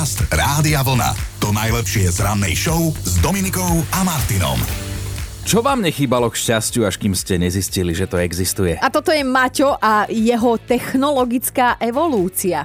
Podcast Rádia Vlna. To najlepšie z rannej show s Dominikou a Martinom. Čo vám nechýbalo k šťastiu, až kým ste nezistili, že to existuje? A toto je Maťo a jeho technologická evolúcia.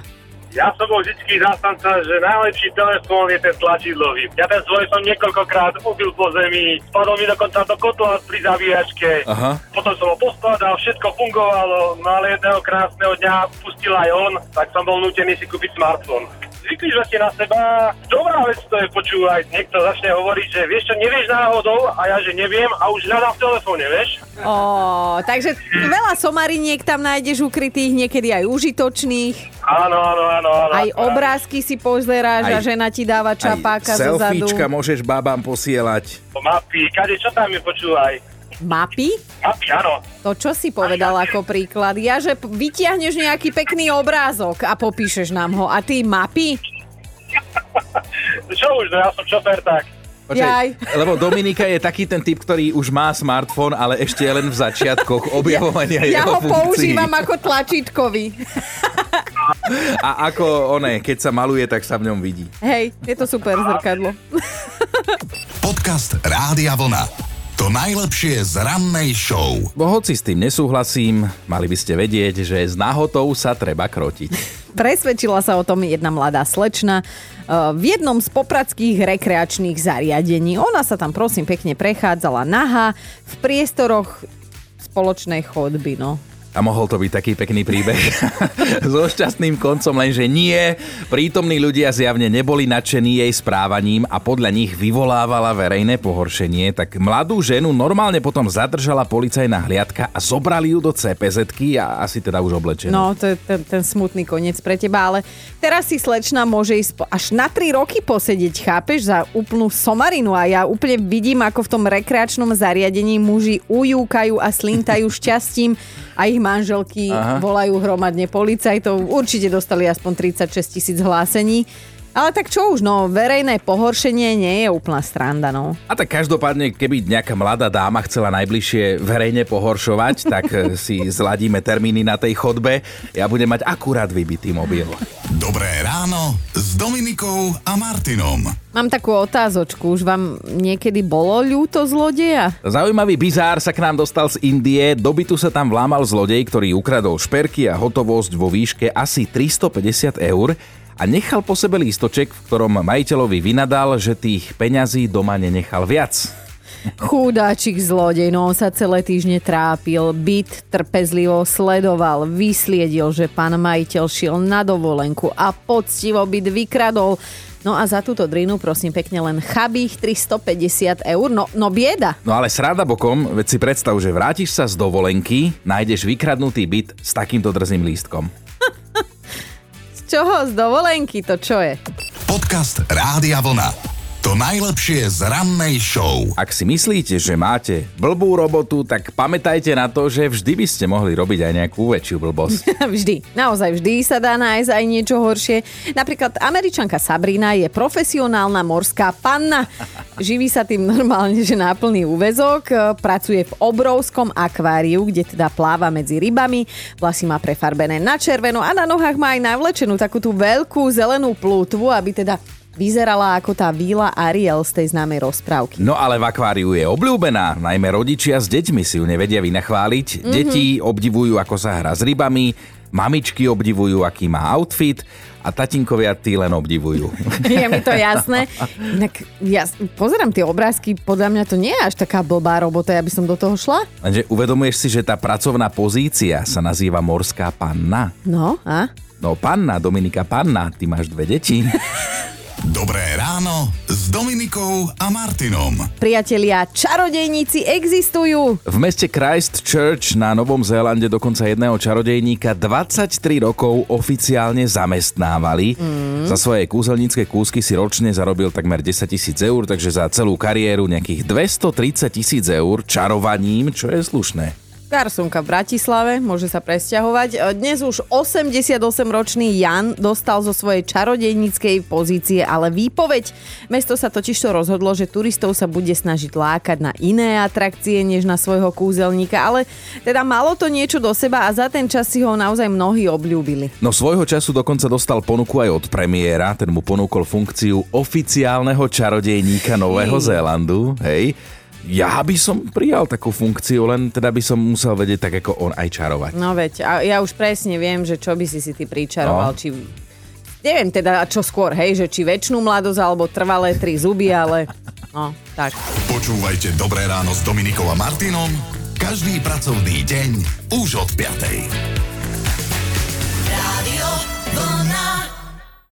Ja som bol vždy zástanca, že najlepší telefón je ten tlačidlový. Ja ten svoj som niekoľkokrát ubil po zemi, spadol mi dokonca do kotla pri zabíjačke. Aha. Potom som ho poskladal, všetko fungovalo, no ale jedného krásneho dňa pustil aj on, tak som bol nútený si kúpiť smartfón. Zvykli že ste na seba, dobrá vec to je počúvať. Niekto začne hovoriť, že vieš čo, nevieš náhodou a ja že neviem a už hľadám v telefóne, vieš? Ó, takže veľa somariniek tam nájdeš ukrytých, niekedy aj užitočných. Áno, áno, áno. áno Aj obrázky si pozeráš a žena ti dáva čapáka Aj zo zadu. môžeš babám posielať. Mapy, kade, čo tam je, počúvaj. Mapy? Áno. To čo si povedal ako príklad? Ja, že vytiahneš nejaký pekný obrázok a popíšeš nám ho. A ty mapy? Čo už, no ja som šofér, tak. Jaj. lebo Dominika je taký ten typ, ktorý už má smartfón, ale ešte je len v začiatkoch objavovania Ja jeho ho funkcií. používam ako tlačítkový. A ako one, keď sa maluje, tak sa v ňom vidí. Hej, je to super zrkadlo. Podcast Rádia Vlna. To najlepšie z rannej show. Bo hoci s tým nesúhlasím, mali by ste vedieť, že s nahotou sa treba krotiť. Presvedčila sa o tom jedna mladá slečna eh, v jednom z popradských rekreačných zariadení. Ona sa tam prosím pekne prechádzala naha v priestoroch spoločnej chodby, no. A mohol to byť taký pekný príbeh so šťastným koncom, lenže nie. Prítomní ľudia zjavne neboli nadšení jej správaním a podľa nich vyvolávala verejné pohoršenie, tak mladú ženu normálne potom zadržala policajná hliadka a zobrali ju do cpz a asi teda už oblečenú. No, to je ten, ten smutný koniec pre teba, ale teraz si slečna môže ísť až na 3 roky posedieť, chápeš, za úplnú somarinu a ja úplne vidím, ako v tom rekreačnom zariadení muži ujúkajú a slintajú šťastím a ich manželky Aha. volajú hromadne policajtov. Určite dostali aspoň 36 tisíc hlásení. Ale tak čo už, no, verejné pohoršenie nie je úplná stranda, no. A tak každopádne, keby nejaká mladá dáma chcela najbližšie verejne pohoršovať, tak eh, si zladíme termíny na tej chodbe. Ja budem mať akurát vybitý mobil. Dobré ráno s Dominikou a Martinom. Mám takú otázočku, už vám niekedy bolo ľúto zlodeja? Zaujímavý bizár sa k nám dostal z Indie. Do bytu sa tam vlámal zlodej, ktorý ukradol šperky a hotovosť vo výške asi 350 eur a nechal po sebe lístoček, v ktorom majiteľovi vynadal, že tých peňazí doma nenechal viac. Chudáčik zlodej, no on sa celé týždne trápil, byt trpezlivo sledoval, vysliedil, že pán majiteľ šiel na dovolenku a poctivo byt vykradol. No a za túto drinu prosím pekne len chabých 350 eur, no, no bieda. No ale sráda bokom, veď si predstav, že vrátiš sa z dovolenky, nájdeš vykradnutý byt s takýmto drzým lístkom. Z čoho z dovolenky, to čo je? Podcast Rádia Vlna. To najlepšie z rannej show. Ak si myslíte, že máte blbú robotu, tak pamätajte na to, že vždy by ste mohli robiť aj nejakú väčšiu blbosť. Vždy, naozaj vždy sa dá nájsť aj niečo horšie. Napríklad američanka Sabrina je profesionálna morská panna. Živí sa tým normálne, že na plný úvezok. Pracuje v obrovskom akváriu, kde teda pláva medzi rybami. Vlasy má prefarbené na červeno a na nohách má aj navlečenú takú tú veľkú zelenú plútvu, aby teda vyzerala ako tá víla Ariel z tej známej rozprávky. No ale v akváriu je obľúbená, najmä rodičia s deťmi si ju nevedia vynachváliť. Mm-hmm. Deti obdivujú, ako sa hrá s rybami, mamičky obdivujú, aký má outfit a tatinkovia tí len obdivujú. Je mi to jasné. Inak ja pozerám tie obrázky, podľa mňa to nie je až taká blbá robota, ja by som do toho šla. Lenže uvedomuješ si, že tá pracovná pozícia sa nazýva morská panna. No, a? No panna, Dominika panna, ty máš dve deti. Dobré ráno s Dominikou a Martinom. Priatelia, čarodejníci existujú. V meste Christchurch na Novom Zélande dokonca jedného čarodejníka 23 rokov oficiálne zamestnávali. Mm. Za svoje kúzelnícke kúsky si ročne zarobil takmer 10 tisíc eur, takže za celú kariéru nejakých 230 tisíc eur čarovaním, čo je slušné. Garsonka v Bratislave, môže sa presťahovať. Dnes už 88-ročný Jan dostal zo svojej čarodejníckej pozície ale výpoveď. Mesto sa totižto rozhodlo, že turistov sa bude snažiť lákať na iné atrakcie než na svojho kúzelníka, ale teda malo to niečo do seba a za ten čas si ho naozaj mnohí obľúbili. No svojho času dokonca dostal ponuku aj od premiéra, ten mu ponúkol funkciu oficiálneho čarodejníka Nového Zélandu, hej ja by som prijal takú funkciu, len teda by som musel vedieť tak ako on aj čarovať. No veď, a ja už presne viem, že čo by si si ty pričaroval, no. či neviem teda čo skôr, hej, že či väčšinu mladosť alebo trvalé tri zuby, ale no, tak. Počúvajte Dobré ráno s Dominikom a Martinom každý pracovný deň už od 5.